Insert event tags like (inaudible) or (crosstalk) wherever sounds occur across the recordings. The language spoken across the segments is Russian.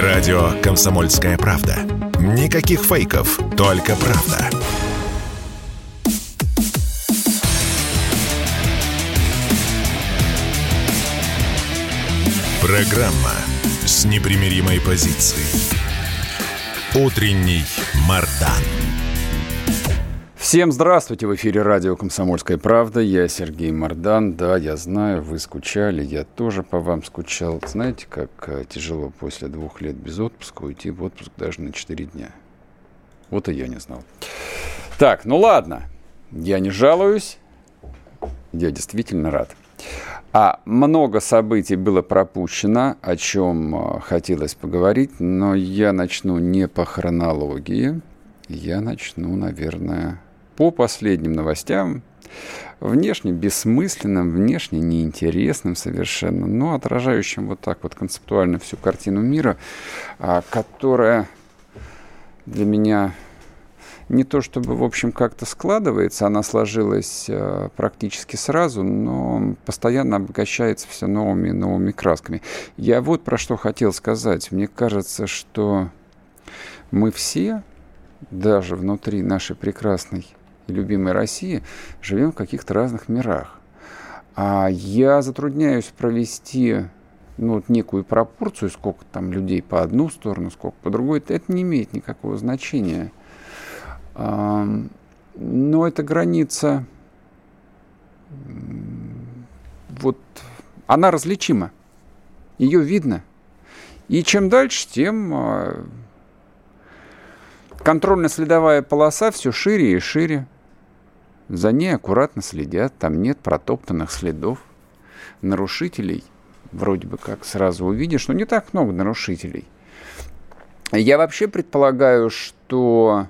Радио «Комсомольская правда». Никаких фейков, только правда. Программа с непримиримой позицией. Утренний Мардан. Всем здравствуйте! В эфире радио «Комсомольская правда». Я Сергей Мордан. Да, я знаю, вы скучали, я тоже по вам скучал. Знаете, как э, тяжело после двух лет без отпуска уйти в отпуск даже на 4 дня. Вот и я не знал. Так, ну ладно. Я не жалуюсь. Я действительно рад. А много событий было пропущено, о чем э, хотелось поговорить, но я начну не по хронологии. Я начну, наверное, по последним новостям, внешне бессмысленным, внешне неинтересным совершенно, но отражающим вот так вот концептуально всю картину мира, а, которая для меня не то чтобы, в общем, как-то складывается, она сложилась э, практически сразу, но постоянно обогащается все новыми и новыми красками. Я вот про что хотел сказать. Мне кажется, что мы все, даже внутри нашей прекрасной любимой России живем в каких-то разных мирах. А я затрудняюсь провести ну, вот некую пропорцию, сколько там людей по одну сторону, сколько по другой, это не имеет никакого значения. Но эта граница, вот, она различима, ее видно. И чем дальше, тем а, контрольно-следовая полоса все шире и шире. За ней аккуратно следят, там нет протоптанных следов. Нарушителей вроде бы как сразу увидишь, но не так много нарушителей. Я вообще предполагаю, что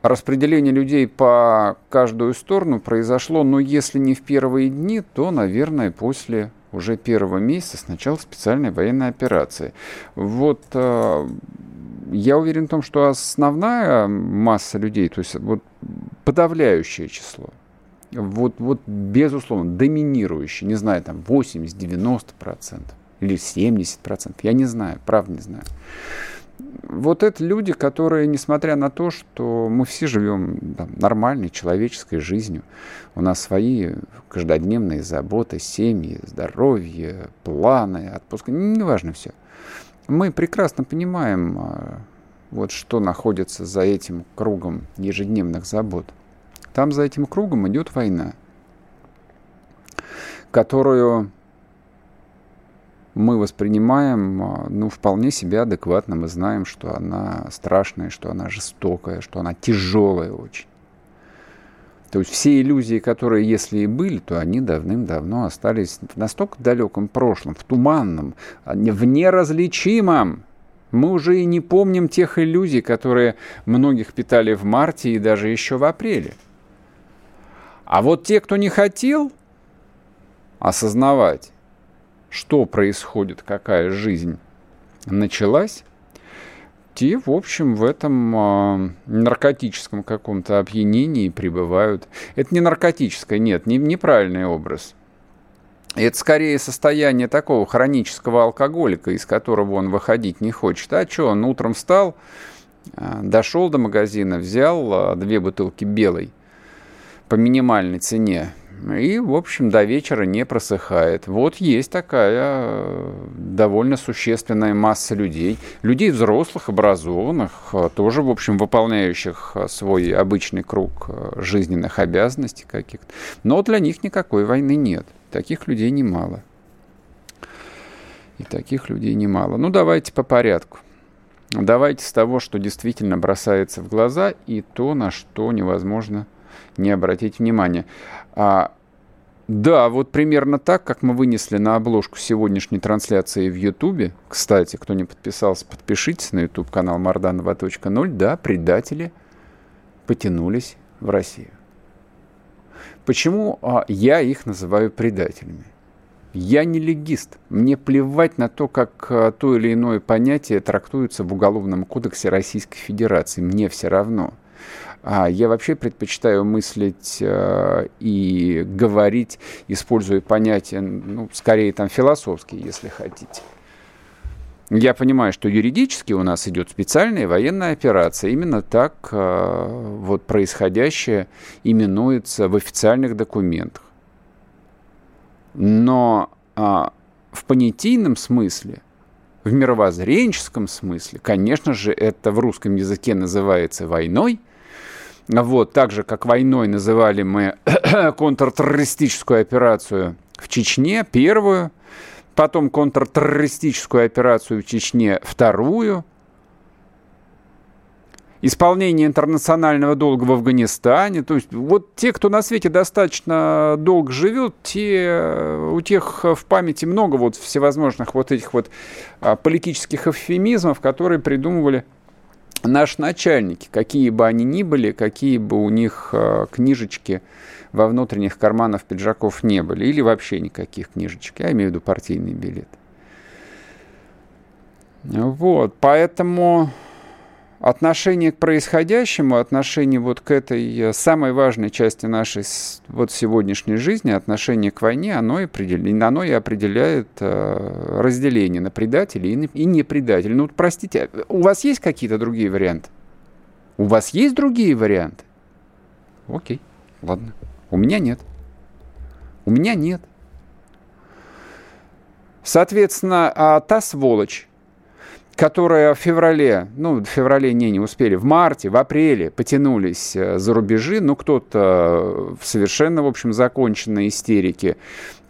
распределение людей по каждую сторону произошло, но если не в первые дни, то, наверное, после уже первого месяца с начала специальной военной операции. Вот э, я уверен в том, что основная масса людей, то есть вот подавляющее число, вот, вот безусловно, доминирующее, не знаю, там 80-90% или 70%, я не знаю, правда не знаю. Вот это люди, которые, несмотря на то, что мы все живем там, нормальной человеческой жизнью, у нас свои каждодневные заботы, семьи, здоровье, планы, отпуск, неважно все – мы прекрасно понимаем, а, вот что находится за этим кругом ежедневных забот. Там за этим кругом идет война, которую мы воспринимаем а, ну, вполне себе адекватно. Мы знаем, что она страшная, что она жестокая, что она тяжелая очень. То есть все иллюзии, которые, если и были, то они давным-давно остались в настолько далеком прошлом, в туманном, а в неразличимом. Мы уже и не помним тех иллюзий, которые многих питали в марте и даже еще в апреле. А вот те, кто не хотел осознавать, что происходит, какая жизнь началась, те, в общем, в этом э, наркотическом каком-то опьянении пребывают. Это не наркотическое, нет, не, неправильный образ. Это скорее состояние такого хронического алкоголика, из которого он выходить не хочет. А что, он утром встал, э, дошел до магазина, взял э, две бутылки белой по минимальной цене, и, в общем, до вечера не просыхает. Вот есть такая э, довольно существенная масса людей, людей взрослых, образованных, э, тоже, в общем, выполняющих э, свой обычный круг жизненных обязанностей каких-то. Но для них никакой войны нет. Таких людей немало. И таких людей немало. Ну, давайте по порядку. Давайте с того, что действительно бросается в глаза, и то, на что невозможно не обратить внимания. А, да, вот примерно так, как мы вынесли на обложку сегодняшней трансляции в Ютубе. Кстати, кто не подписался, подпишитесь на YouTube канал Мардан 2.0. Да, предатели потянулись в Россию. Почему а, я их называю предателями? Я не легист. Мне плевать на то, как а, то или иное понятие трактуется в Уголовном кодексе Российской Федерации. Мне все равно. А я вообще предпочитаю мыслить э, и говорить, используя понятия, ну, скорее там философские, если хотите. Я понимаю, что юридически у нас идет специальная военная операция. Именно так э, вот происходящее именуется в официальных документах. Но э, в понятийном смысле, в мировоззренческом смысле, конечно же, это в русском языке называется войной. Вот, так же, как войной называли мы (clears throat) контртеррористическую операцию в Чечне, первую, потом контртеррористическую операцию в Чечне, вторую, исполнение интернационального долга в Афганистане. То есть вот те, кто на свете достаточно долго живет, те, у тех в памяти много вот всевозможных вот этих вот а, политических эвфемизмов, которые придумывали наши начальники, какие бы они ни были, какие бы у них а, книжечки во внутренних карманах пиджаков не были, или вообще никаких книжечек, я имею в виду партийный билет. Вот, поэтому отношение к происходящему, отношение вот к этой э, самой важной части нашей вот сегодняшней жизни, отношение к войне, оно и определяет, оно и определяет э, разделение на предателей и, не предателей. Ну, простите, у вас есть какие-то другие варианты? У вас есть другие варианты? Окей, ладно. У меня нет. У меня нет. Соответственно, а та сволочь, которая в феврале, ну, в феврале не, не успели, в марте, в апреле потянулись э, за рубежи, ну, кто-то в совершенно, в общем, законченной истерике,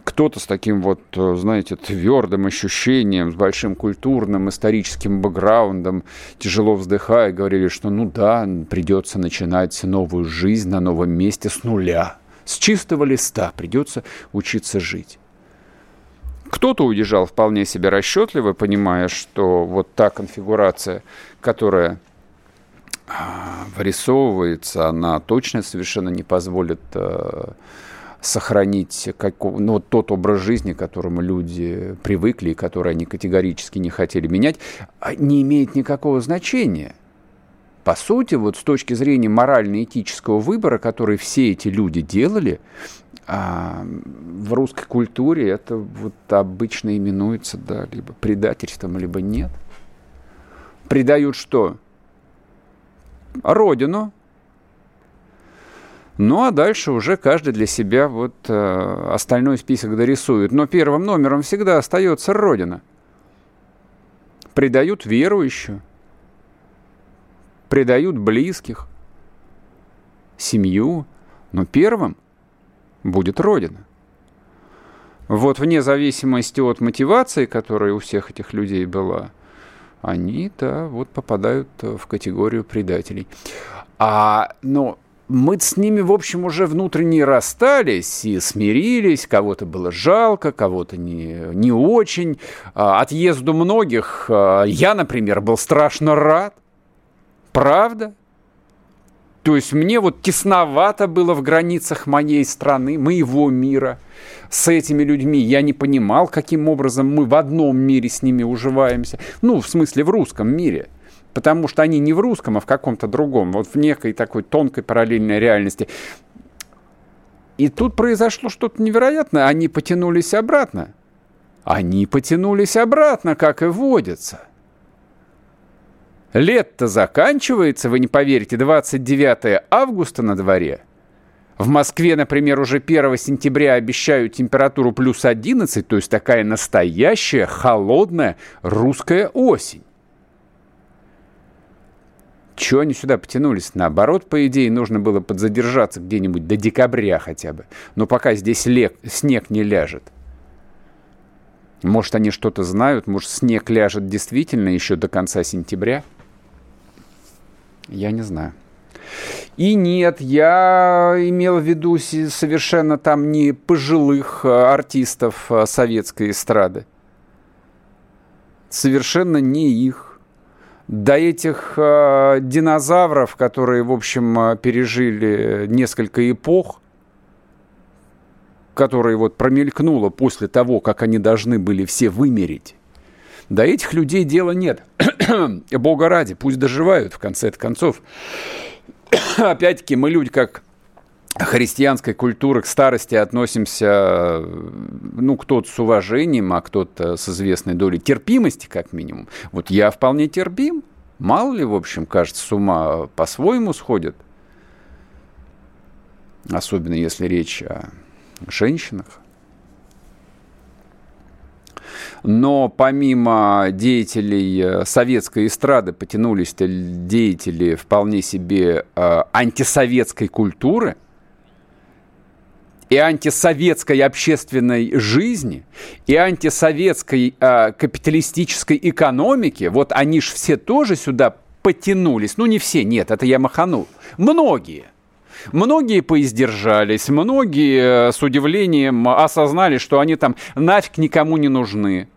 кто-то с таким вот, э, знаете, твердым ощущением, с большим культурным, историческим бэкграундом, тяжело вздыхая, говорили, что ну да, придется начинать новую жизнь на новом месте с нуля. С чистого листа придется учиться жить. Кто-то уезжал вполне себе расчетливо, понимая, что вот та конфигурация, которая а, вырисовывается, она точно совершенно не позволит э, сохранить как, ну, тот образ жизни, к которому люди привыкли и который они категорически не хотели менять, а не имеет никакого значения. По сути, вот с точки зрения морально-этического выбора, который все эти люди делали, а в русской культуре это вот обычно именуется, да, либо предательством, либо нет. Предают что? Родину. Ну, а дальше уже каждый для себя вот э, остальной список дорисует. Но первым номером всегда остается Родина. Предают верующую предают близких, семью, но первым будет Родина. Вот вне зависимости от мотивации, которая у всех этих людей была, они-то вот попадают в категорию предателей. А, но мы с ними, в общем, уже внутренне расстались и смирились. Кого-то было жалко, кого-то не, не очень. А, отъезду многих а, я, например, был страшно рад. Правда? То есть мне вот тесновато было в границах моей страны, моего мира с этими людьми. Я не понимал, каким образом мы в одном мире с ними уживаемся. Ну, в смысле, в русском мире. Потому что они не в русском, а в каком-то другом. Вот в некой такой тонкой параллельной реальности. И тут произошло что-то невероятное. Они потянулись обратно. Они потянулись обратно, как и водится. Лето-то заканчивается, вы не поверите, 29 августа на дворе. В Москве, например, уже 1 сентября обещают температуру плюс 11, то есть такая настоящая холодная русская осень. Чего они сюда потянулись? Наоборот, по идее, нужно было подзадержаться где-нибудь до декабря хотя бы. Но пока здесь лег, снег не ляжет. Может, они что-то знают, может, снег ляжет действительно еще до конца сентября. Я не знаю. И нет, я имел в виду совершенно там не пожилых э, артистов э, советской эстрады. Совершенно не их. До этих э, динозавров, которые, в общем, э, пережили несколько эпох, которые вот промелькнуло после того, как они должны были все вымереть, до этих людей дела нет. (clears throat) Бога ради, пусть доживают в конце концов. (clears throat) Опять-таки мы люди как христианской культуры к старости относимся, ну, кто-то с уважением, а кто-то с известной долей терпимости, как минимум. Вот я вполне терпим. Мало ли, в общем, кажется, с ума по-своему сходит. Особенно если речь о женщинах. Но помимо деятелей э, советской эстрады потянулись деятели вполне себе э, антисоветской культуры – и антисоветской общественной жизни, и антисоветской э, капиталистической экономики, вот они же все тоже сюда потянулись. Ну, не все, нет, это я маханул. Многие. Многие поиздержались, многие с удивлением осознали, что они там нафиг никому не нужны.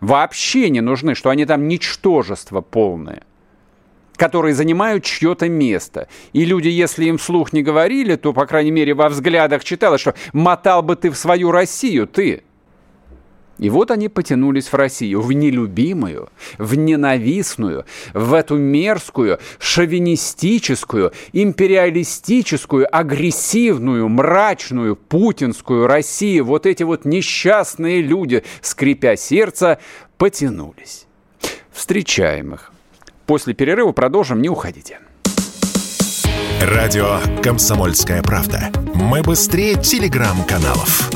Вообще не нужны, что они там ничтожество полное которые занимают чье-то место. И люди, если им вслух не говорили, то, по крайней мере, во взглядах читалось, что «мотал бы ты в свою Россию, ты». И вот они потянулись в Россию, в нелюбимую, в ненавистную, в эту мерзкую, шовинистическую, империалистическую, агрессивную, мрачную, путинскую Россию. Вот эти вот несчастные люди, скрипя сердце, потянулись. Встречаем их После перерыва продолжим, не уходите. Радио «Комсомольская правда». Мы быстрее телеграм-каналов.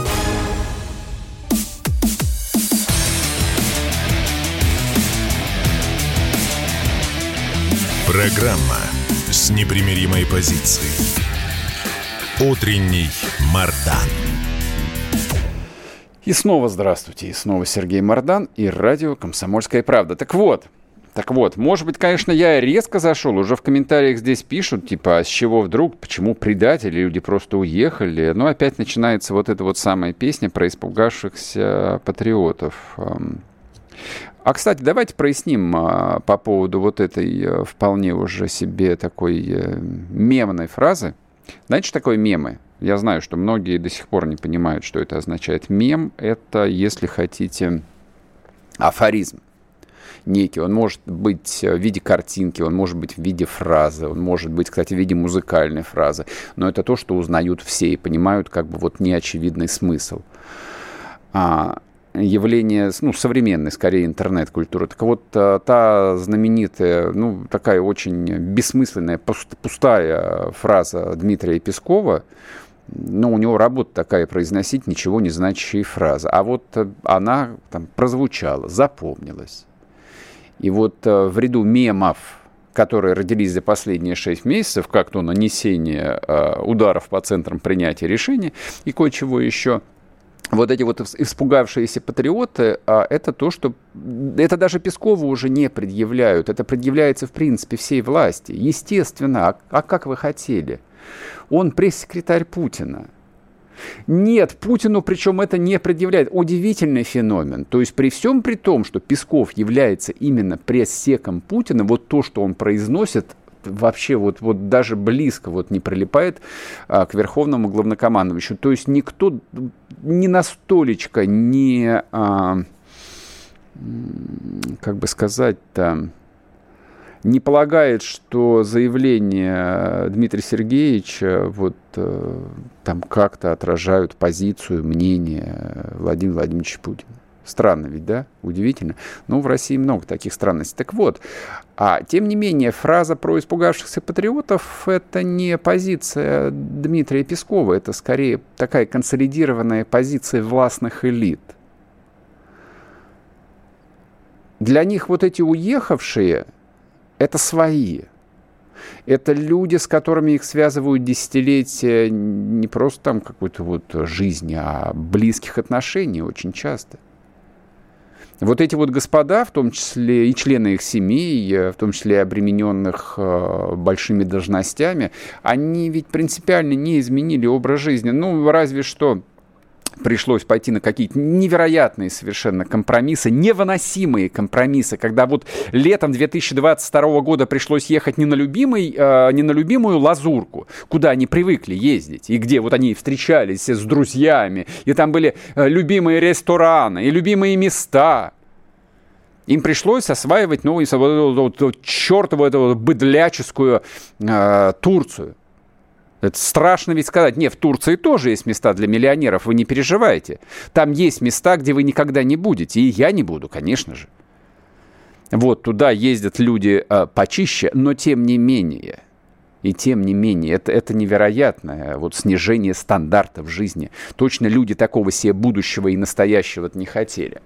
Программа с непримиримой позицией. Утренний Мардан. И снова здравствуйте, и снова Сергей Мардан и радио «Комсомольская правда». Так вот, так вот, может быть, конечно, я резко зашел, уже в комментариях здесь пишут, типа, а с чего вдруг, почему предатели, люди просто уехали. Но опять начинается вот эта вот самая песня про испугавшихся патриотов. А, кстати, давайте проясним а, по поводу вот этой а, вполне уже себе такой а, мемной фразы. Знаете, что такое мемы? Я знаю, что многие до сих пор не понимают, что это означает. Мем — это, если хотите, афоризм некий. Он может быть в виде картинки, он может быть в виде фразы, он может быть, кстати, в виде музыкальной фразы. Но это то, что узнают все и понимают как бы вот неочевидный смысл. А, явление, ну, современной, скорее, интернет-культуры. Так вот, та, та знаменитая, ну, такая очень бессмысленная, пустая фраза Дмитрия Пескова, ну, у него работа такая произносить ничего не значащие фразы. А вот она там прозвучала, запомнилась. И вот э, в ряду мемов, которые родились за последние 6 месяцев, как то нанесение э, ударов по центрам принятия решений и кое-чего еще, вот эти вот испугавшиеся патриоты, а это то, что... Это даже Пескову уже не предъявляют. Это предъявляется, в принципе, всей власти. Естественно. А, а как вы хотели? Он пресс-секретарь Путина. Нет, Путину причем это не предъявляет. Удивительный феномен. То есть при всем при том, что Песков является именно пресс-секом Путина, вот то, что он произносит, вообще вот, вот даже близко вот не прилипает а, к верховному главнокомандующему. То есть никто ни на столечко не, а, как бы сказать-то, не полагает, что заявления Дмитрия Сергеевича вот э, там как-то отражают позицию, мнение Владимира Владимировича Путина. Странно ведь, да? Удивительно. Ну, в России много таких странностей. Так вот, а тем не менее, фраза про испугавшихся патриотов – это не позиция Дмитрия Пескова, это скорее такая консолидированная позиция властных элит. Для них вот эти уехавшие – это свои. Это люди, с которыми их связывают десятилетия не просто там какой-то вот жизни, а близких отношений очень часто. Вот эти вот господа, в том числе и члены их семей, в том числе обремененных э, большими должностями, они ведь принципиально не изменили образ жизни. Ну, разве что пришлось пойти на какие-то невероятные совершенно компромиссы, невыносимые компромиссы, когда вот летом 2022 года пришлось ехать не на, любимый, э, не на любимую лазурку, куда они привыкли ездить, и где вот они встречались с друзьями, и там были э, любимые рестораны, и любимые места. Им пришлось осваивать новую, вот, вот, вот, чертову эту быдляческую э, Турцию. Это страшно ведь сказать. Нет, в Турции тоже есть места для миллионеров, вы не переживайте. Там есть места, где вы никогда не будете, и я не буду, конечно же. Вот туда ездят люди э, почище, но тем не менее, и тем не менее, это, это невероятное вот снижение стандартов жизни. Точно люди такого себе будущего и настоящего не хотели.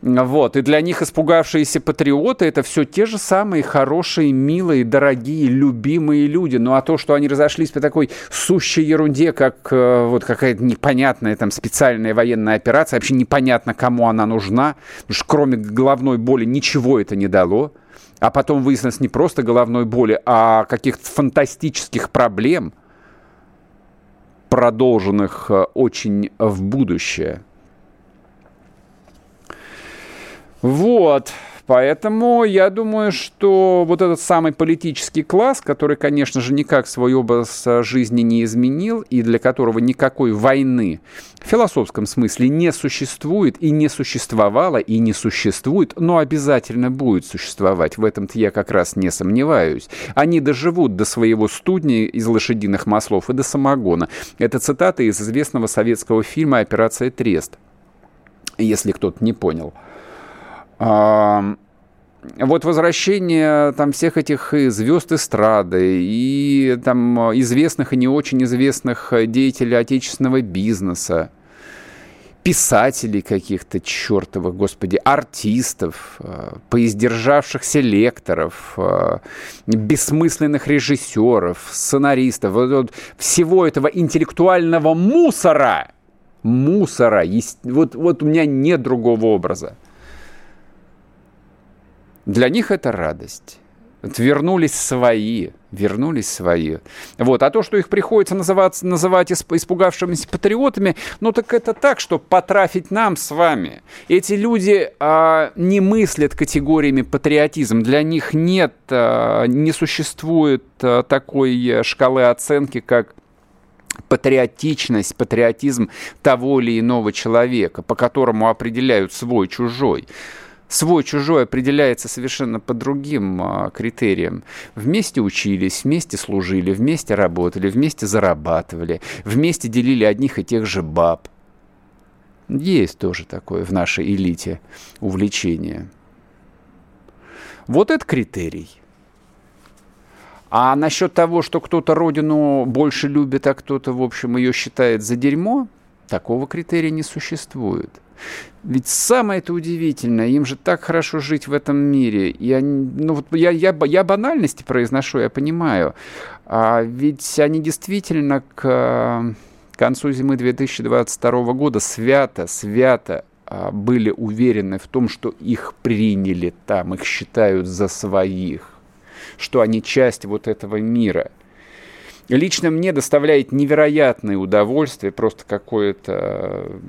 Вот. И для них испугавшиеся патриоты это все те же самые хорошие, милые, дорогие, любимые люди. Ну а то, что они разошлись по такой сущей ерунде, как э, вот какая-то непонятная там специальная военная операция, вообще непонятно, кому она нужна, что кроме головной боли ничего это не дало. А потом выяснилось не просто головной боли, а каких-то фантастических проблем, продолженных э, очень в будущее. Вот. Поэтому я думаю, что вот этот самый политический класс, который, конечно же, никак свой образ жизни не изменил и для которого никакой войны в философском смысле не существует и не существовало и не существует, но обязательно будет существовать. В этом-то я как раз не сомневаюсь. Они доживут до своего студни из лошадиных маслов и до самогона. Это цитата из известного советского фильма «Операция Трест», если кто-то не понял – вот возвращение там всех этих звезд эстрады и там известных и не очень известных деятелей отечественного бизнеса, писателей каких-то чертовых, господи, артистов, э, поиздержавшихся лекторов, э, бессмысленных режиссеров, сценаристов, вот, вот, всего этого интеллектуального мусора, мусора, вот, вот у меня нет другого образа. Для них это радость. Вернулись свои, вернулись свои. Вот. А то, что их приходится называть, называть испугавшимися патриотами, ну так это так, что потрафить нам с вами. Эти люди а, не мыслят категориями патриотизм. Для них нет, а, не существует а, такой шкалы оценки, как патриотичность, патриотизм того или иного человека, по которому определяют свой-чужой свой-чужой определяется совершенно по другим а, критериям. Вместе учились, вместе служили, вместе работали, вместе зарабатывали, вместе делили одних и тех же баб. Есть тоже такое в нашей элите увлечение. Вот это критерий. А насчет того, что кто-то родину больше любит, а кто-то, в общем, ее считает за дерьмо, такого критерия не существует. Ведь самое это удивительное, им же так хорошо жить в этом мире. И они, ну вот я, я, я банальности произношу, я понимаю. А ведь они действительно к концу зимы 2022 года свято, свято а, были уверены в том, что их приняли там, их считают за своих, что они часть вот этого мира. Лично мне доставляет невероятное удовольствие, просто какое-то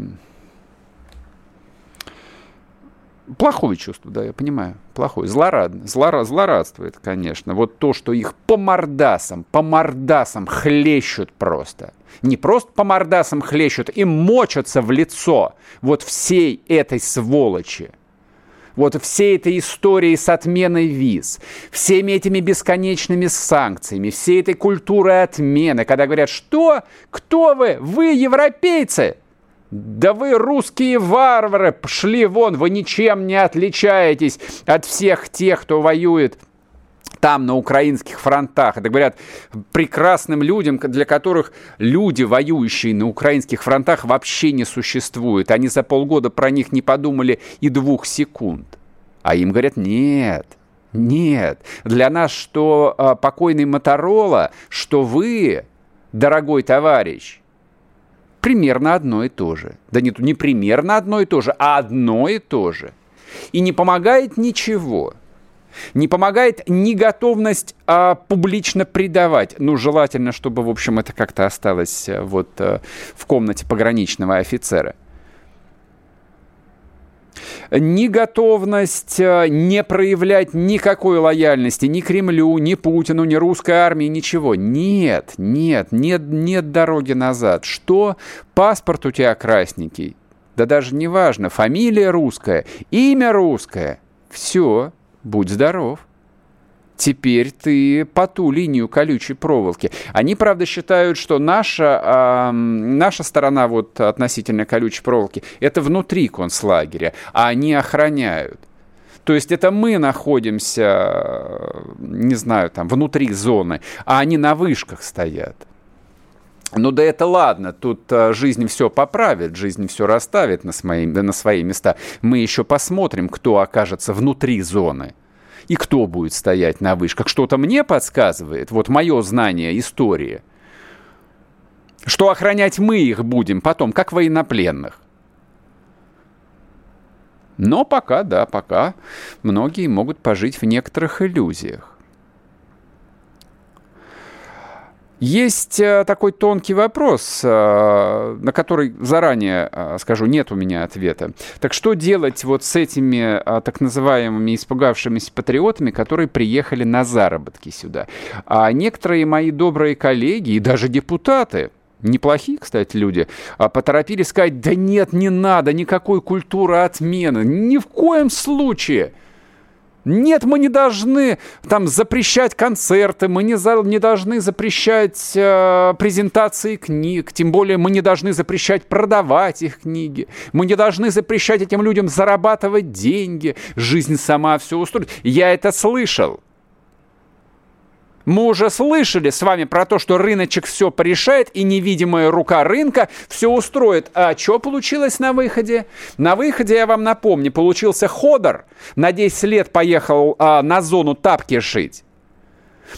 Плохое чувство, да, я понимаю. Плохое. Злорадно. Злора, злорадство это, конечно. Вот то, что их по мордасам, по мордасам хлещут просто. Не просто по мордасам хлещут, им мочатся в лицо вот всей этой сволочи. Вот всей этой истории с отменой виз, всеми этими бесконечными санкциями, всей этой культурой отмены, когда говорят, что? Кто вы? Вы европейцы? Да вы русские варвары, пошли вон, вы ничем не отличаетесь от всех тех, кто воюет там, на украинских фронтах. Это говорят прекрасным людям, для которых люди, воюющие на украинских фронтах, вообще не существуют. Они за полгода про них не подумали и двух секунд. А им говорят, нет, нет. Для нас что а, покойный Моторола, что вы, дорогой товарищ, примерно одно и то же. Да нет, не примерно одно и то же, а одно и то же. И не помогает ничего. Не помогает ни готовность а, публично предавать. Ну, желательно, чтобы, в общем, это как-то осталось э, вот а, в комнате пограничного офицера ни готовность э, не проявлять никакой лояльности ни Кремлю, ни Путину, ни русской армии, ничего. Нет, нет, нет, нет дороги назад. Что? Паспорт у тебя красненький. Да даже не важно, фамилия русская, имя русское. Все, будь здоров. теперь ты по ту линию колючей проволоки. Они, правда, считают, что наша, э, наша сторона вот относительно колючей проволоки – это внутри концлагеря, а они охраняют. То есть это мы находимся, не знаю, там, внутри зоны, а они на вышках стоят. Ну да это ладно, тут а, жизнь все поправит, жизнь все расставит на свои, на свои места. Мы еще посмотрим, кто окажется внутри зоны и кто будет стоять на вышках. Что-то мне подсказывает, вот мое знание истории, что охранять мы их будем потом, как военнопленных. Но пока, да, пока многие могут пожить в некоторых иллюзиях. Есть э, такой тонкий вопрос, э, на который заранее э, скажу, нет у меня ответа. Так что делать вот с этими так называемыми испугавшимися патриотами, которые приехали на заработки сюда? А некоторые мои добрые коллеги и даже депутаты, неплохие, кстати, люди, поторопились сказать, да нет, не надо никакой культуры отмены, ни в коем случае – нет, мы не должны там запрещать концерты, мы не, за, не должны запрещать э, презентации книг, тем более мы не должны запрещать продавать их книги, мы не должны запрещать этим людям зарабатывать деньги, жизнь сама все устроит. Я это слышал. Мы уже слышали с вами про то, что рыночек все порешает, и невидимая рука рынка все устроит. А что получилось на выходе? На выходе, я вам напомню, получился ходор. На 10 лет поехал а, на зону тапки шить.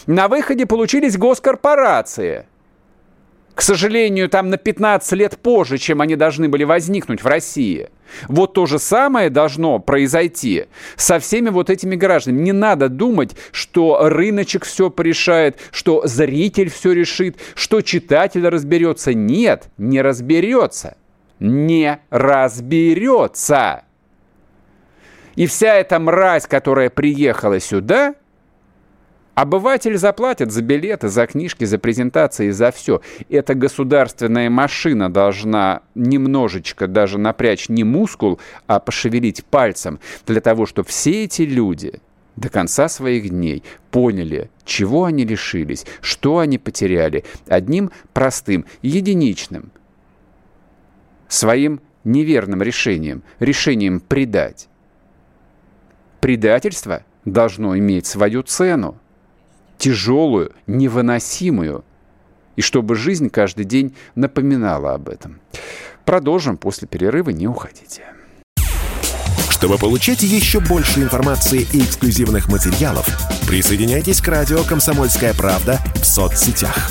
На выходе получились госкорпорации – к сожалению, там на 15 лет позже, чем они должны были возникнуть в России. Вот то же самое должно произойти со всеми вот этими гражданами. Не надо думать, что рыночек все порешает, что зритель все решит, что читатель разберется. Нет, не разберется. Не разберется. И вся эта мразь, которая приехала сюда, Обыватель заплатит за билеты, за книжки, за презентации, за все. Эта государственная машина должна немножечко даже напрячь не мускул, а пошевелить пальцем для того, чтобы все эти люди до конца своих дней поняли, чего они лишились, что они потеряли, одним простым, единичным, своим неверным решением, решением предать. Предательство должно иметь свою цену тяжелую, невыносимую, и чтобы жизнь каждый день напоминала об этом. Продолжим после перерыва, не уходите. Чтобы получать еще больше информации и эксклюзивных материалов, присоединяйтесь к радио «Комсомольская правда» в соцсетях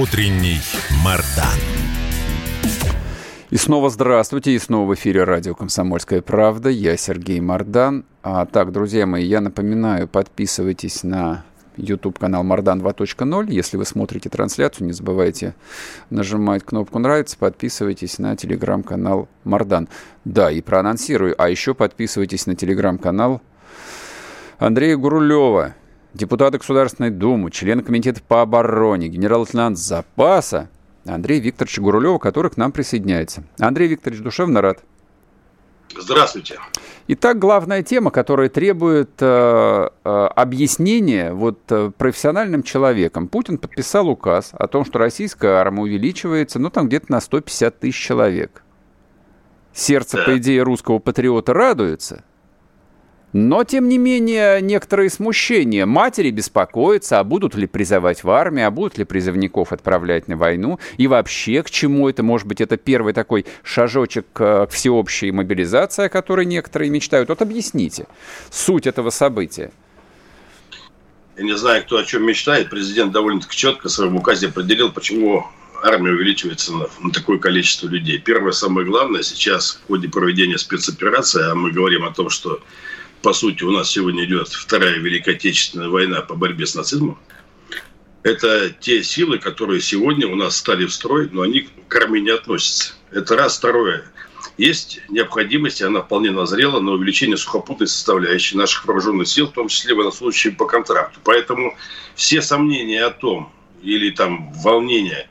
Утренний Мардан. И снова здравствуйте, и снова в эфире радио «Комсомольская правда». Я Сергей Мардан. А, так, друзья мои, я напоминаю, подписывайтесь на YouTube-канал Мардан 2.0. Если вы смотрите трансляцию, не забывайте нажимать кнопку «Нравится», подписывайтесь на телеграм-канал Мардан. Да, и проанонсирую, а еще подписывайтесь на телеграм-канал Андрея Гурулева, депутата Государственной Думы, член Комитета по обороне, генерал-лейтенант запаса Андрей Викторович Гурулева, который к нам присоединяется. Андрей Викторович, душевно рад. Здравствуйте. Итак, главная тема, которая требует э, э, объяснения вот, э, профессиональным человеком. Путин подписал указ о том, что российская армия увеличивается, ну, там где-то на 150 тысяч человек. Сердце, да. по идее, русского патриота радуется – но, тем не менее, некоторые смущения. Матери беспокоятся, а будут ли призывать в армию, а будут ли призывников отправлять на войну, и вообще к чему это. Может быть, это первый такой шажочек к всеобщей мобилизации, о которой некоторые мечтают. Вот объясните суть этого события. Я не знаю, кто о чем мечтает. Президент довольно-таки четко в своем указе определил, почему армия увеличивается на, на такое количество людей. Первое, самое главное, сейчас в ходе проведения спецоперации, а мы говорим о том, что по сути, у нас сегодня идет Вторая Великая Отечественная война по борьбе с нацизмом. Это те силы, которые сегодня у нас стали в строй, но они к армии не относятся. Это раз. Второе. Есть необходимость, и она вполне назрела, на увеличение сухопутной составляющей наших вооруженных сил, в том числе в случае по контракту. Поэтому все сомнения о том, или там волнения,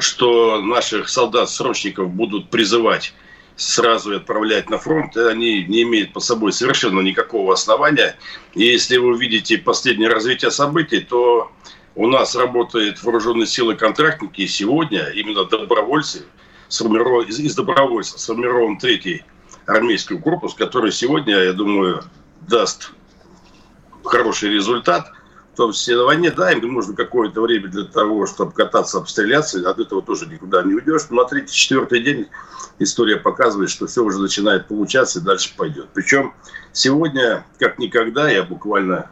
что наших солдат-срочников будут призывать сразу отправлять на фронт, они не имеют под собой совершенно никакого основания. И если вы видите последнее развитие событий, то у нас работают вооруженные силы контрактники, сегодня именно добровольцы, из, из добровольцев сформирован третий армейский корпус, который сегодня, я думаю, даст хороший результат – том числе на войне, да, им нужно какое-то время для того, чтобы кататься, обстреляться, от этого тоже никуда не уйдешь. Смотрите, четвертый день история показывает, что все уже начинает получаться и дальше пойдет. Причем сегодня, как никогда, я буквально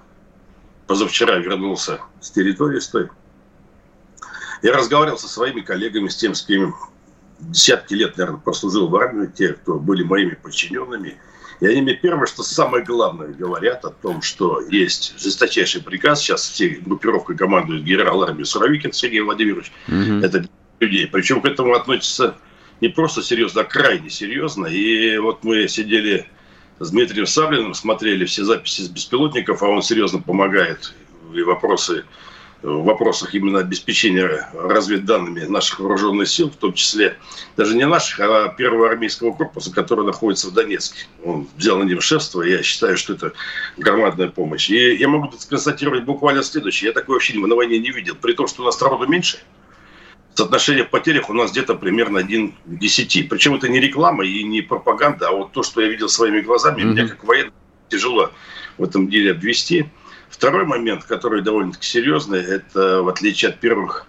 позавчера вернулся с территории с той. Я разговаривал со своими коллегами, с тем, с кем десятки лет, наверное, прослужил в армии, те, кто были моими подчиненными – и они мне первое, что самое главное говорят о том, что есть жесточайший приказ. Сейчас все группировкой командует генерал армии Суровикин Сергей Владимирович. Угу. Это людей. Причем к этому относится не просто серьезно, а крайне серьезно. И вот мы сидели с Дмитрием Саблиным, смотрели все записи с беспилотников, а он серьезно помогает и вопросы в вопросах именно обеспечения разведданными наших вооруженных сил, в том числе даже не наших, а первого армейского корпуса, который находится в Донецке. Он взял на него шефство, и я считаю, что это громадная помощь. И я могу констатировать буквально следующее. Я такой вообще на войне не видел. При том, что у нас народу меньше, соотношение потерях у нас где-то примерно 1 к 10. Причем это не реклама и не пропаганда, а вот то, что я видел своими глазами, mm-hmm. меня как военный тяжело в этом деле обвести – Второй момент, который довольно-таки серьезный, это в отличие от первых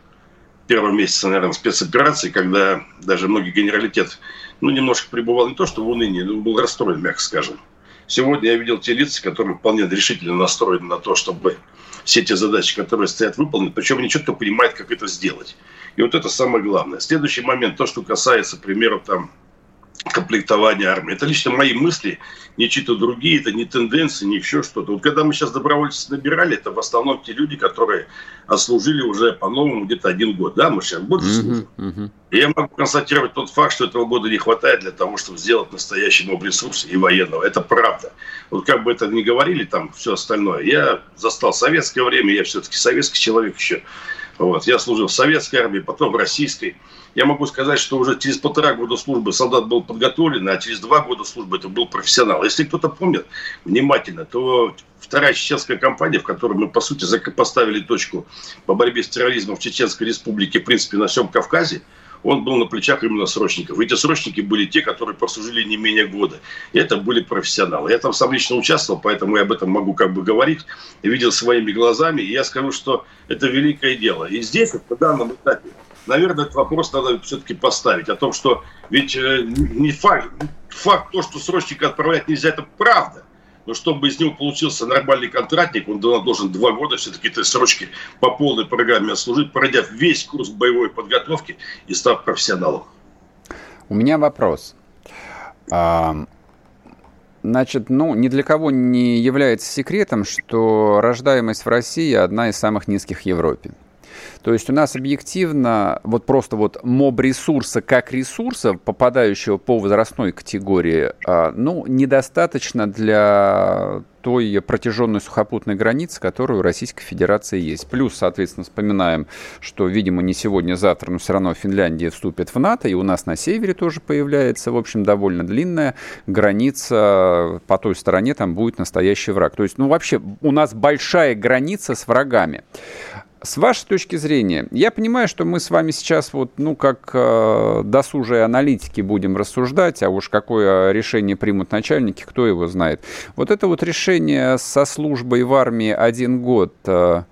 первого месяца, наверное, спецоперации, когда даже многие генералитет, ну, немножко пребывал не то, что в унынии, но был расстроен, мягко скажем. Сегодня я видел те лица, которые вполне решительно настроены на то, чтобы все те задачи, которые стоят, выполнить, причем они четко понимают, как это сделать. И вот это самое главное. Следующий момент, то, что касается, к примеру, там, комплектования армии. Это лично мои мысли, не чьи-то другие, это не тенденции, не еще что-то. Вот когда мы сейчас добровольцев набирали, это в основном те люди, которые отслужили уже по-новому где-то один год. Да, мы сейчас больше служим. Uh-huh, uh-huh. И я могу констатировать тот факт, что этого года не хватает для того, чтобы сделать настоящий моб ресурс и военного. Это правда. Вот как бы это ни говорили, там все остальное. Я застал советское время, я все-таки советский человек еще. Вот. Я служил в советской армии, потом в российской я могу сказать, что уже через полтора года службы солдат был подготовлен, а через два года службы это был профессионал. Если кто-то помнит внимательно, то вторая чеченская кампания, в которой мы, по сути, поставили точку по борьбе с терроризмом в Чеченской республике, в принципе, на всем Кавказе, он был на плечах именно срочников. Эти срочники были те, которые прослужили не менее года. И это были профессионалы. Я там сам лично участвовал, поэтому я об этом могу как бы говорить. Видел своими глазами. И я скажу, что это великое дело. И здесь, на данном этапе, наверное, этот вопрос надо все-таки поставить. О том, что ведь э, не факт, факт то, что срочника отправлять нельзя, это правда. Но чтобы из него получился нормальный контрактник, он должен два года все-таки этой срочки по полной программе отслужить, пройдя весь курс боевой подготовки и став профессионалом. У меня вопрос. Значит, ну, ни для кого не является секретом, что рождаемость в России одна из самых низких в Европе. То есть у нас объективно вот просто вот моб ресурса как ресурса, попадающего по возрастной категории, а, ну, недостаточно для той протяженной сухопутной границы, которая у Российской Федерации есть. Плюс, соответственно, вспоминаем, что, видимо, не сегодня, завтра, но все равно Финляндия вступит в НАТО, и у нас на севере тоже появляется, в общем, довольно длинная граница. По той стороне там будет настоящий враг. То есть, ну, вообще, у нас большая граница с врагами. С вашей точки зрения, я понимаю, что мы с вами сейчас вот, ну, как э, досужие аналитики будем рассуждать, а уж какое решение примут начальники, кто его знает. Вот это вот решение со службой в армии один год, э,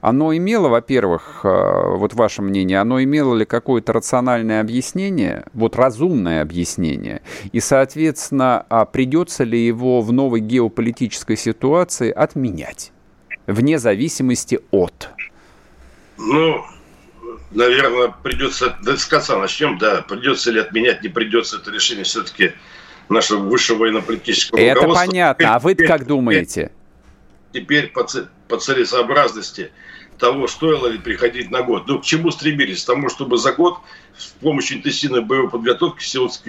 оно имело, во-первых, э, вот ваше мнение, оно имело ли какое-то рациональное объяснение, вот разумное объяснение, и, соответственно, а придется ли его в новой геополитической ситуации отменять, вне зависимости от... Ну, наверное, придется, да, с конца начнем, да, придется ли отменять, не придется, это решение все-таки нашего высшего военно-политического Это понятно, а вы как думаете? теперь по, по целесообразности того, стоило ли приходить на год. Ну, к чему стремились? К тому, чтобы за год с помощью интенсивной боевой подготовки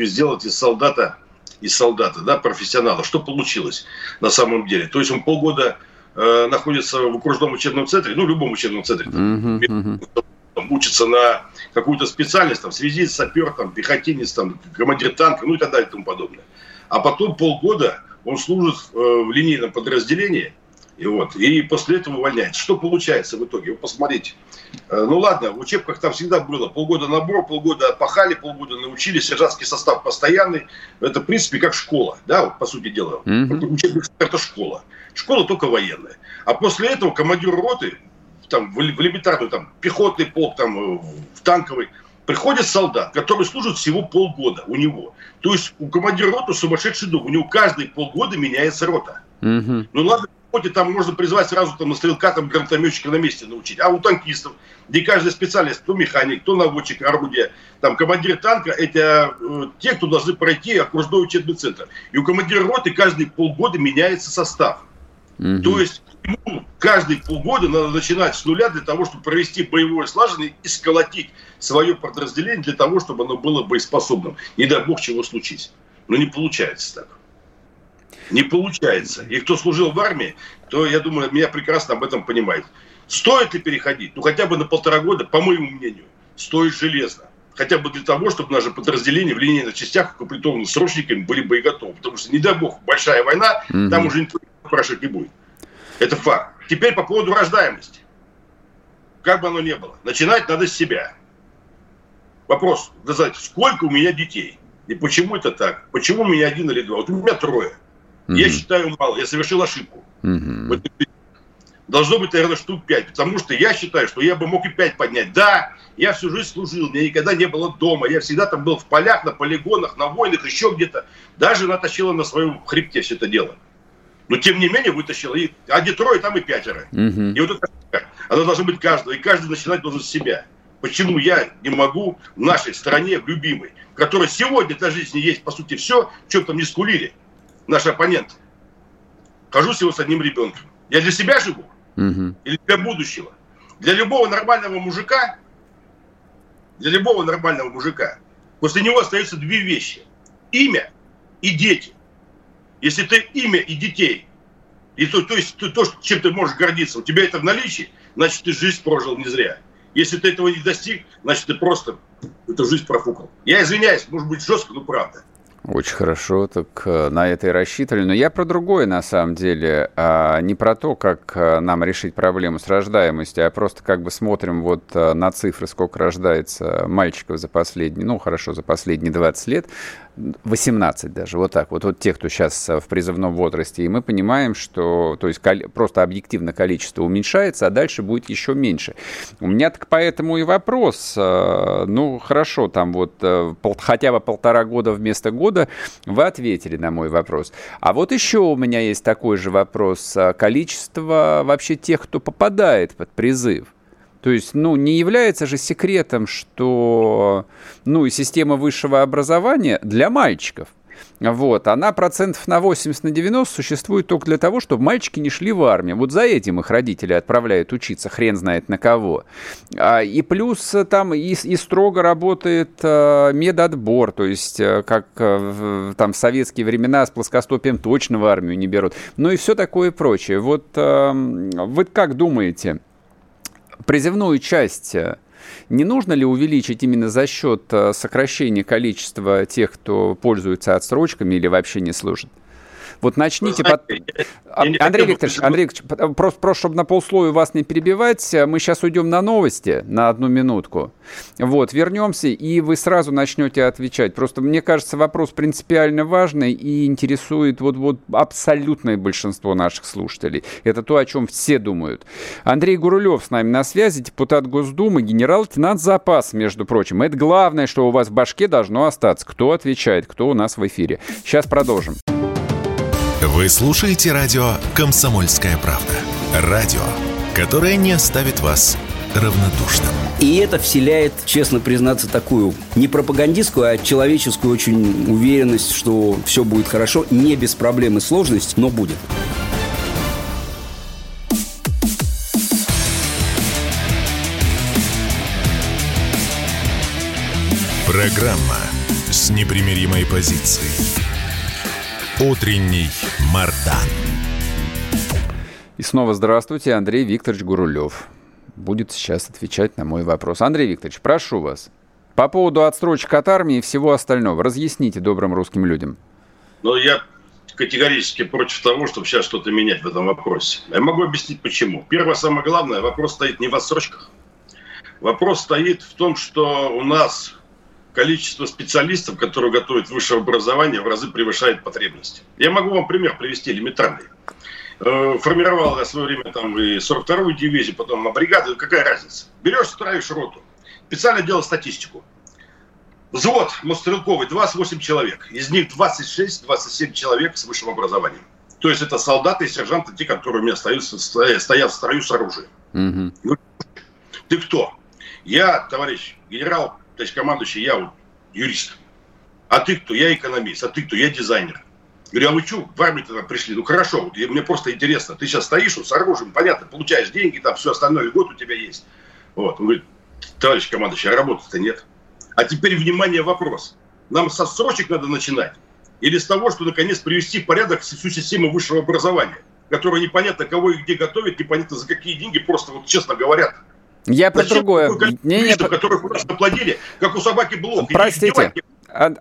сделать из солдата, из солдата, да, профессионала. Что получилось на самом деле? То есть он полгода э, находится в окружном учебном центре, ну, в любом учебном центре, там, учится на какую-то специальность, там, связист, сапер, там, пехотинец, там, командир танка, ну и так далее и тому подобное. А потом полгода он служит э, в линейном подразделении, и, вот, и после этого увольняется. Что получается в итоге? Вы посмотрите. Э, ну ладно, в учебках там всегда было полгода набор, полгода отпахали, полгода научили, сержантский состав постоянный. Это, в принципе, как школа, да, вот, по сути дела. Mm-hmm. Учебник – это школа. Школа только военная. А после этого командир роты, там, в элементарную, там, пехотный полк, там, в танковый, приходит солдат, который служит всего полгода у него. То есть у командира роты сумасшедший дух. У него каждые полгода меняется рота. Mm-hmm. Ну ладно, пехоте там можно призвать сразу там, на стрелка, там, гранатометчика на месте научить. А у танкистов, где каждый специалист, кто механик, кто наводчик орудия, там, командир танка, это э, те, кто должны пройти окружной учебный центр. И у командира роты каждые полгода меняется состав. Угу. То есть ему каждые полгода надо начинать с нуля для того, чтобы провести боевое слаженное и сколотить свое подразделение для того, чтобы оно было боеспособным. Не дай бог чего случись. Но не получается так. Не получается. И кто служил в армии, то, я думаю, меня прекрасно об этом понимает. Стоит ли переходить? Ну, хотя бы на полтора года, по моему мнению, стоит железно. Хотя бы для того, чтобы наши подразделения в линейных частях, укомплектованы срочниками, были боеготовы. Потому что, не дай бог, большая война, mm там уже никто спрашивать не будет. Это факт. Теперь по поводу рождаемости. Как бы оно ни было. Начинать надо с себя. Вопрос, сказать, сколько у меня детей? И почему это так? Почему у меня один или два? Вот у меня трое. Mm-hmm. Я считаю мало, я совершил ошибку. Вот, должно быть, наверное, штук пять, потому что я считаю, что я бы мог и пять поднять. Да, я всю жизнь служил, меня никогда не было дома, я всегда там был в полях, на полигонах, на войнах, еще где-то. Даже натащила на своем хребте все это дело. Но тем не менее вытащила. И, а Детрой там и пятеро. Mm-hmm. И вот это, оно должно быть каждого. И каждый начинать должен с себя. Почему я не могу в нашей стране, в любимой, в которой сегодня для жизни есть, по сути, все, что там не скулили, наш оппонент. Хожу всего с одним ребенком. Я для себя живу угу. или для будущего? Для любого нормального мужика, для любого нормального мужика, после него остаются две вещи. Имя и дети. Если ты имя и детей, и то, то есть то, то, чем ты можешь гордиться, у тебя это в наличии, значит, ты жизнь прожил не зря. Если ты этого не достиг, значит, ты просто эту жизнь профукал. Я извиняюсь, может быть, жестко, но правда. Очень хорошо, так э, на это и рассчитывали. Но я про другое, на самом деле. А не про то, как э, нам решить проблему с рождаемостью, а просто как бы смотрим вот э, на цифры, сколько рождается мальчиков за последние, ну, хорошо, за последние 20 лет. 18 даже, вот так вот, вот те, кто сейчас в призывном возрасте, и мы понимаем, что, то есть просто объективно количество уменьшается, а дальше будет еще меньше. У меня так поэтому и вопрос, э, ну, хорошо, там вот э, хотя бы полтора года вместо года вы ответили на мой вопрос. А вот еще у меня есть такой же вопрос, э, количество вообще тех, кто попадает под призыв. То есть, ну, не является же секретом, что, ну, система высшего образования для мальчиков, вот, она процентов на 80, на 90 существует только для того, чтобы мальчики не шли в армию. Вот за этим их родители отправляют учиться, хрен знает на кого. А, и плюс там и, и строго работает а, медотбор, то есть а, как а, там в советские времена с плоскостопием точно в армию не берут. Ну и все такое прочее. Вот а, вы как думаете, призывную часть э, не нужно ли увеличить именно за счет э, сокращения количества тех, кто пользуется отсрочками или вообще не служит? Вот начните... Знаете, под... я, я Андрей Викторович, Андрей Викторович, просто, просто чтобы на полслоя вас не перебивать, мы сейчас уйдем на новости на одну минутку. Вот, вернемся, и вы сразу начнете отвечать. Просто мне кажется, вопрос принципиально важный и интересует вот, вот абсолютное большинство наших слушателей. Это то, о чем все думают. Андрей Гурулев с нами на связи, депутат Госдумы, генерал-лейтенант запас, между прочим. Это главное, что у вас в башке должно остаться. Кто отвечает, кто у нас в эфире. Сейчас продолжим. Вы слушаете радио «Комсомольская правда». Радио, которое не оставит вас равнодушным. И это вселяет, честно признаться, такую не пропагандистскую, а человеческую очень уверенность, что все будет хорошо, не без проблем и сложностей, но будет. Программа с непримиримой позицией. Утренний Мардан. И снова здравствуйте, Андрей Викторович Гурулев. Будет сейчас отвечать на мой вопрос. Андрей Викторович, прошу вас. По поводу отстрочек от армии и всего остального. Разъясните добрым русским людям. Ну, я категорически против того, чтобы сейчас что-то менять в этом вопросе. Я могу объяснить почему. Первое, самое главное, вопрос стоит не в отсрочках. Вопрос стоит в том, что у нас количество специалистов, которые готовят высшее образование, в разы превышает потребности. Я могу вам пример привести элементарный. Э, формировал я в свое время там и 42-ю дивизию, потом бригады, какая разница? Берешь, строишь роту. Специально делал статистику. Взвод мотострелковый 28 человек. Из них 26-27 человек с высшим образованием. То есть это солдаты и сержанты, те, которые у меня стоят, стоят в строю с оружием. Угу. Ты кто? Я, товарищ генерал, то есть командующий, я вот юрист. А ты кто? Я экономист. А ты кто? Я дизайнер. Говорю, а вы что, в армию тогда пришли? Ну хорошо, вот, мне просто интересно. Ты сейчас стоишь вот, с оружием, понятно, получаешь деньги, там все остальное, год у тебя есть. Вот. Он говорит, товарищ командующий, а работы-то нет. А теперь, внимание, вопрос. Нам со срочек надо начинать? Или с того, что наконец привести в порядок всю систему высшего образования, которая непонятно кого и где готовит, непонятно за какие деньги, просто вот честно говорят. Я про другое. Не, не, которых просто плодили, как у собаки блок. Простите.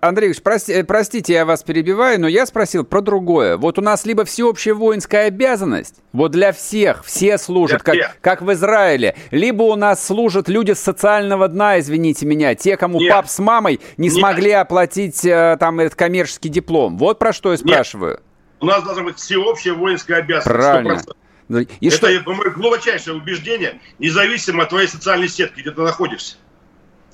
Андрей прости, э, простите, я вас перебиваю, но я спросил про другое. Вот у нас либо всеобщая воинская обязанность, вот для всех, все служат, как, как в Израиле, либо у нас служат люди с социального дна, извините меня, те, кому Нет. пап с мамой не Нет. смогли оплатить э, там этот коммерческий диплом. Вот про что я спрашиваю. Нет. У нас должна быть всеобщая воинская обязанность. Правильно. 100%. И это, что... мое глубочайшее убеждение, независимо от твоей социальной сетки, где ты находишься.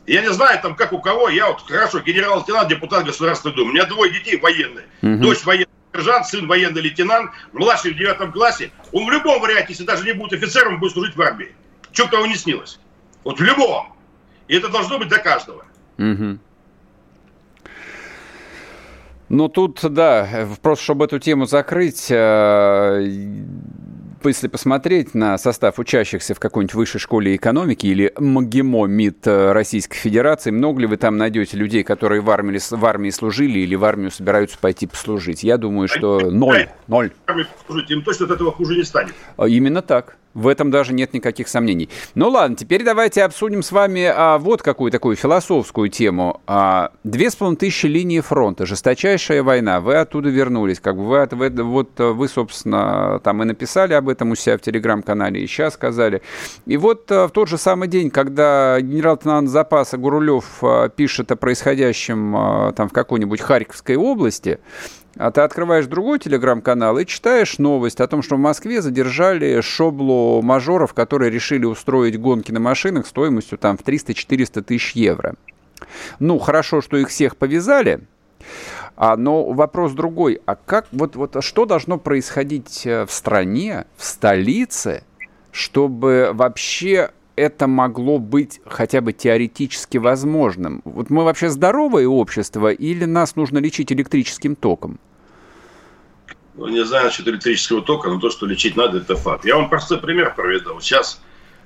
Я не знаю, там как у кого, я вот хорошо, генерал-лейтенант, депутат Государственной Думы. У меня двое детей военные. Угу. Дочь военный сержант, сын военный лейтенант, младший в девятом классе. Он в любом варианте, если даже не будет офицером, будет служить в армии. Что кого не снилось. Вот в любом. И это должно быть для каждого. Угу. Ну, тут, да, просто чтобы эту тему закрыть, э, если посмотреть на состав учащихся в какой-нибудь высшей школе экономики или МГИМО МИД э, Российской Федерации, много ли вы там найдете людей, которые в армии, в армии служили или в армию собираются пойти послужить? Я думаю, что ноль. Ноль. Им точно от этого хуже не станет. А, именно так. В этом даже нет никаких сомнений. Ну ладно, теперь давайте обсудим с вами а, вот какую такую философскую тему. А, две с половиной тысячи линии фронта, жесточайшая война. Вы оттуда вернулись, как бы вы, вы, вот вы, собственно, там и написали об этом у себя в телеграм-канале, и сейчас сказали. И вот а, в тот же самый день, когда генерал-лейтенант запаса Гурулев а, пишет о происходящем там в какой-нибудь Харьковской области, а ты открываешь другой телеграм-канал и читаешь новость о том, что в Москве задержали шоблу мажоров, которые решили устроить гонки на машинах стоимостью там в 300-400 тысяч евро. Ну, хорошо, что их всех повязали, а, но вопрос другой. А как, вот, вот а что должно происходить э, в стране, в столице, чтобы вообще это могло быть хотя бы теоретически возможным? Вот мы вообще здоровое общество или нас нужно лечить электрическим током? Ну, не знаю насчет электрического тока, но то, что лечить надо, это факт. Я вам простой пример проведу. Сейчас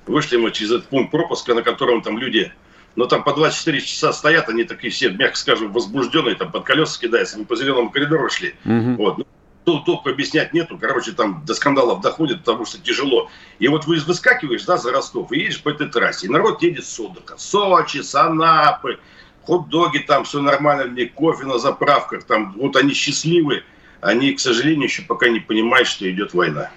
вышли мы через этот пункт пропуска, на котором там люди, ну там по 24 часа стоят, они такие все, мягко скажем, возбужденные, там под колеса кидаются, мы по зеленому коридору шли. Угу. Вот. Тут толку объяснять нету. Короче, там до скандалов доходит, потому что тяжело. И вот вы выскакиваешь, да, за Ростов, и едешь по этой трассе. И народ едет с отдыха. Сочи, Санапы, хот-доги там, все нормально, мне кофе на заправках, там, вот они счастливые. Они, к сожалению, еще пока не понимают, что идет война.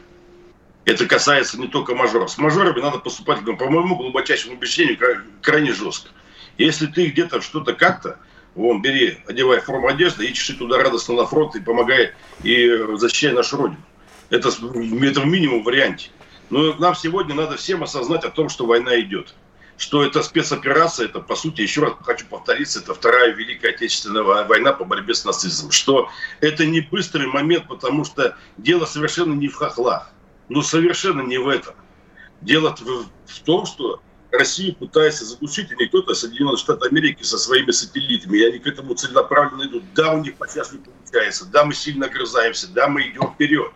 Это касается не только мажоров. С мажорами надо поступать, по моему глубочайшему убеждению, крайне жестко. Если ты где-то что-то как-то, Вон, бери, одевай форму одежды, и чеши туда радостно на фронт и помогай, и защищай нашу Родину. Это, это в минимум варианте. Но нам сегодня надо всем осознать о том, что война идет. Что это спецоперация, это, по сути, еще раз хочу повториться, это вторая Великая Отечественная война по борьбе с нацизмом. Что это не быстрый момент, потому что дело совершенно не в хохлах. Ну, совершенно не в этом. Дело в, том, что Россию пытается задушить, и не кто-то, а Соединенные Штаты Америки со своими сателлитами, и они к этому целенаправленно идут. Да, у них сейчас не получается, да, мы сильно огрызаемся, да, мы идем вперед.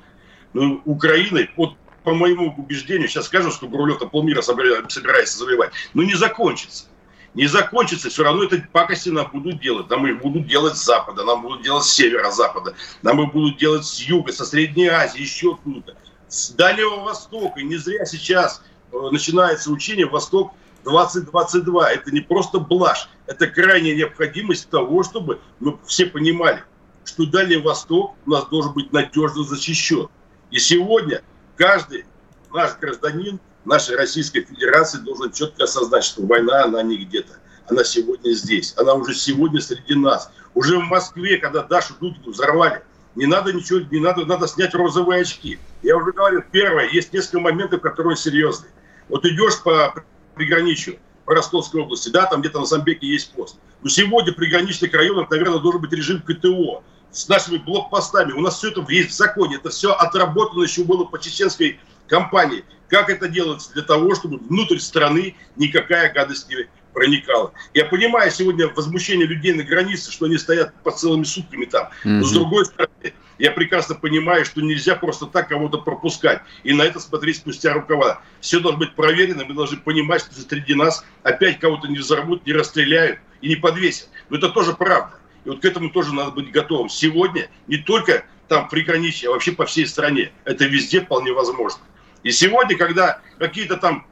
Но Украиной, вот по моему убеждению, сейчас скажу, что Гурулев-то полмира собирается завоевать, но не закончится. не закончится, все равно эти пакости нам будут делать. Нам их будут делать с запада, нам будут делать с севера-запада, нам их будут делать с юга, со Средней Азии, еще откуда-то. С Дальнего Востока. Не зря сейчас начинается учение «Восток 2022». Это не просто блажь, это крайняя необходимость того, чтобы мы все понимали, что Дальний Восток у нас должен быть надежно защищен. И сегодня каждый наш гражданин нашей Российской Федерации должен четко осознать, что война, она не где-то. Она сегодня здесь. Она уже сегодня среди нас. Уже в Москве, когда Дашу Дудину взорвали, не надо ничего, не надо, надо снять розовые очки. Я уже говорил, первое, есть несколько моментов, которые серьезные. Вот идешь по приграничью, по Ростовской области, да, там где-то на Замбеке есть пост. Но сегодня в приграничных районах, наверное, должен быть режим КТО с нашими блокпостами. У нас все это есть в законе. Это все отработано еще было по чеченской кампании. Как это делается? Для того, чтобы внутрь страны никакая гадость не проникала. Я понимаю сегодня возмущение людей на границе, что они стоят по целыми сутками там. Но с другой стороны, я прекрасно понимаю, что нельзя просто так кого-то пропускать и на это смотреть спустя рукава. Все должно быть проверено, мы должны понимать, что среди нас опять кого-то не взорвут, не расстреляют и не подвесят. Но это тоже правда. И вот к этому тоже надо быть готовым. Сегодня не только там приграничье, а вообще по всей стране. Это везде вполне возможно. И сегодня, когда какие-то там,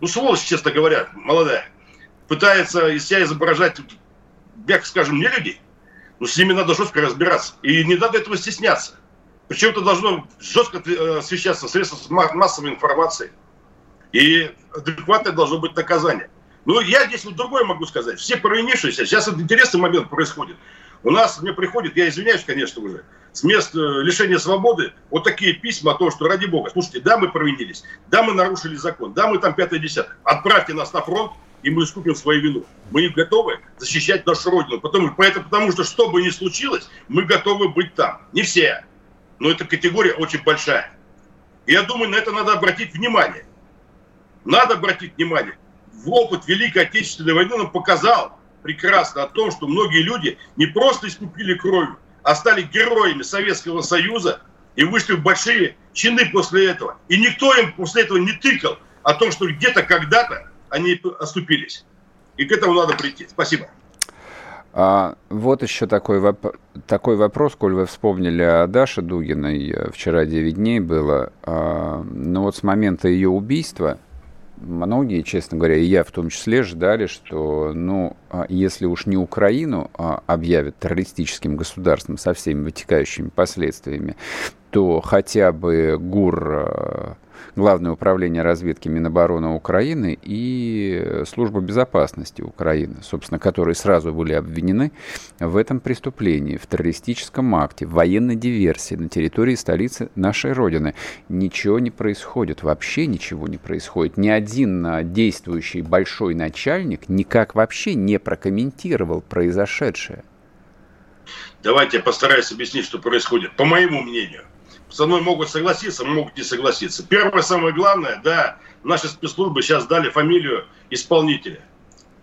ну, сволочь, честно говоря, молодая, пытается из себя изображать, мягко скажем, не людей, ну, с ними надо жестко разбираться. И не надо этого стесняться. Причем это должно жестко э, освещаться средства массовой информации. И адекватное должно быть наказание. Ну, я здесь вот другое могу сказать. Все провинившиеся, сейчас вот интересный момент происходит. У нас, мне приходит, я извиняюсь, конечно, уже, с мест э, лишения свободы вот такие письма о том, что ради бога, слушайте, да, мы провинились, да, мы нарушили закон, да, мы там пятое десятое, отправьте нас на фронт, и мы искупим свою вину. Мы готовы защищать нашу Родину. Потому, поэтому, потому что, что бы ни случилось, мы готовы быть там. Не все. Но эта категория очень большая. И я думаю, на это надо обратить внимание. Надо обратить внимание. В опыт Великой Отечественной войны нам показал прекрасно о том, что многие люди не просто искупили кровью, а стали героями Советского Союза и вышли в большие чины после этого. И никто им после этого не тыкал о том, что где-то когда-то они оступились. И к этому надо прийти. Спасибо. А, вот еще такой, воп- такой вопрос, коль вы вспомнили о Даше Дугиной, вчера 9 дней было, а, но вот с момента ее убийства многие, честно говоря, и я в том числе, ждали, что, ну, а если уж не Украину а объявят террористическим государством со всеми вытекающими последствиями, то хотя бы ГУР Главное управление разведки Минобороны Украины и Служба безопасности Украины, собственно, которые сразу были обвинены в этом преступлении, в террористическом акте, в военной диверсии на территории столицы нашей Родины. Ничего не происходит, вообще ничего не происходит. Ни один действующий большой начальник никак вообще не прокомментировал произошедшее. Давайте я постараюсь объяснить, что происходит. По моему мнению, со мной могут согласиться, могут не согласиться. Первое, самое главное, да, наши спецслужбы сейчас дали фамилию исполнителя.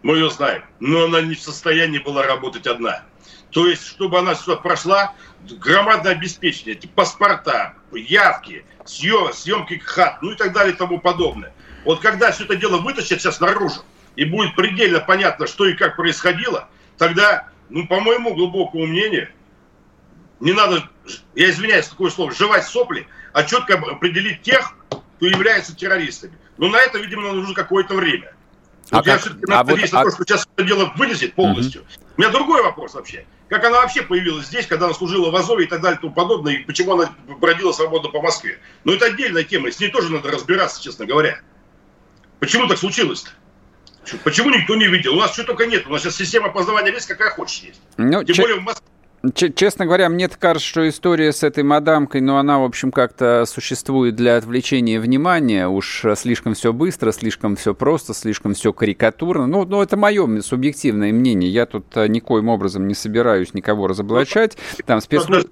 Мы ее знаем. Но она не в состоянии была работать одна. То есть, чтобы она сюда прошла, громадное обеспечение, эти паспорта, явки, съем, съемки хат, ну и так далее и тому подобное. Вот когда все это дело вытащат сейчас наружу, и будет предельно понятно, что и как происходило, тогда, ну, по моему глубокому мнению, не надо, я извиняюсь, такое слово, жевать сопли, а четко определить тех, кто является террористами. Но на это, видимо, нужно какое-то время. А вот а я все-таки а надеюсь вот, на то, что сейчас это дело вылезет полностью. Угу. У меня другой вопрос вообще. Как она вообще появилась здесь, когда она служила в Азове и так далее и тому подобное, и почему она бродила свободно по Москве? Ну, это отдельная тема, с ней тоже надо разбираться, честно говоря. Почему так случилось-то? Почему никто не видел? У нас что только нет. У нас сейчас система опознавания лиц какая хочешь есть. Ну, Тем че... более в Москве. Честно говоря, мне кажется, что история с этой мадамкой, ну, она, в общем, как-то существует для отвлечения внимания. Уж слишком все быстро, слишком все просто, слишком все карикатурно. Ну, ну это мое субъективное мнение. Я тут а, никоим образом не собираюсь никого разоблачать. Там спецслужбы...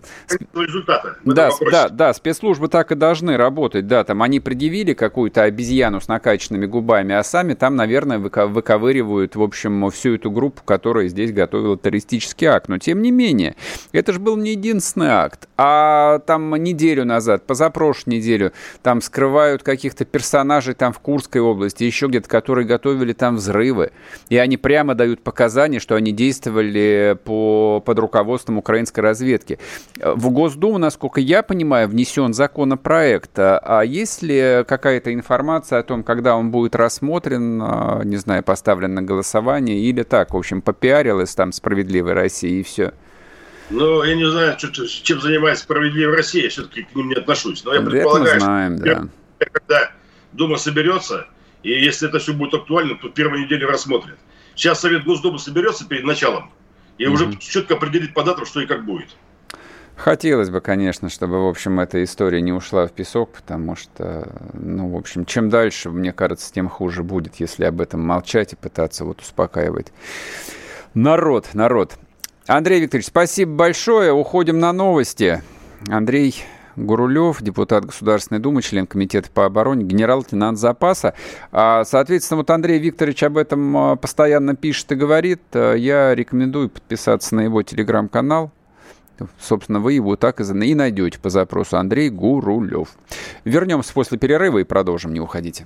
Да, да, да, спецслужбы так и должны работать. Да, там они предъявили какую-то обезьяну с накачанными губами, а сами там, наверное, выковыривают, в общем, всю эту группу, которая здесь готовила террористический акт. Но, тем не менее, Это же был не единственный акт. А там неделю назад, позапрошлую неделю, там скрывают каких-то персонажей там в Курской области, еще где-то, которые готовили там взрывы. И они прямо дают показания, что они действовали по, под руководством украинской разведки. В Госдуму, насколько я понимаю, внесен законопроект. А есть ли какая-то информация о том, когда он будет рассмотрен, а, не знаю, поставлен на голосование, или так, в общем, попиарилась там «Справедливая Россия» и все? Ну, я не знаю, чем занимается «Справедливая Россия», я все-таки к ним не отношусь. Но я предполагаю, это мы знаем, что да. когда Дума соберется, и если это все будет актуально, то первую неделю рассмотрят. Сейчас Совет Госдумы соберется перед началом и mm-hmm. уже четко определит по датам, что и как будет. Хотелось бы, конечно, чтобы, в общем, эта история не ушла в песок, потому что, ну, в общем, чем дальше, мне кажется, тем хуже будет, если об этом молчать и пытаться вот успокаивать. Народ, народ. Андрей Викторович, спасибо большое. Уходим на новости. Андрей Гурулев, депутат Государственной Думы, член Комитета по обороне, генерал-лейтенант запаса. А, соответственно, вот Андрей Викторович об этом а, постоянно пишет и говорит. А, я рекомендую подписаться на его телеграм-канал Собственно, вы его так и найдете по запросу Андрей Гурулев. Вернемся после перерыва и продолжим. Не уходите.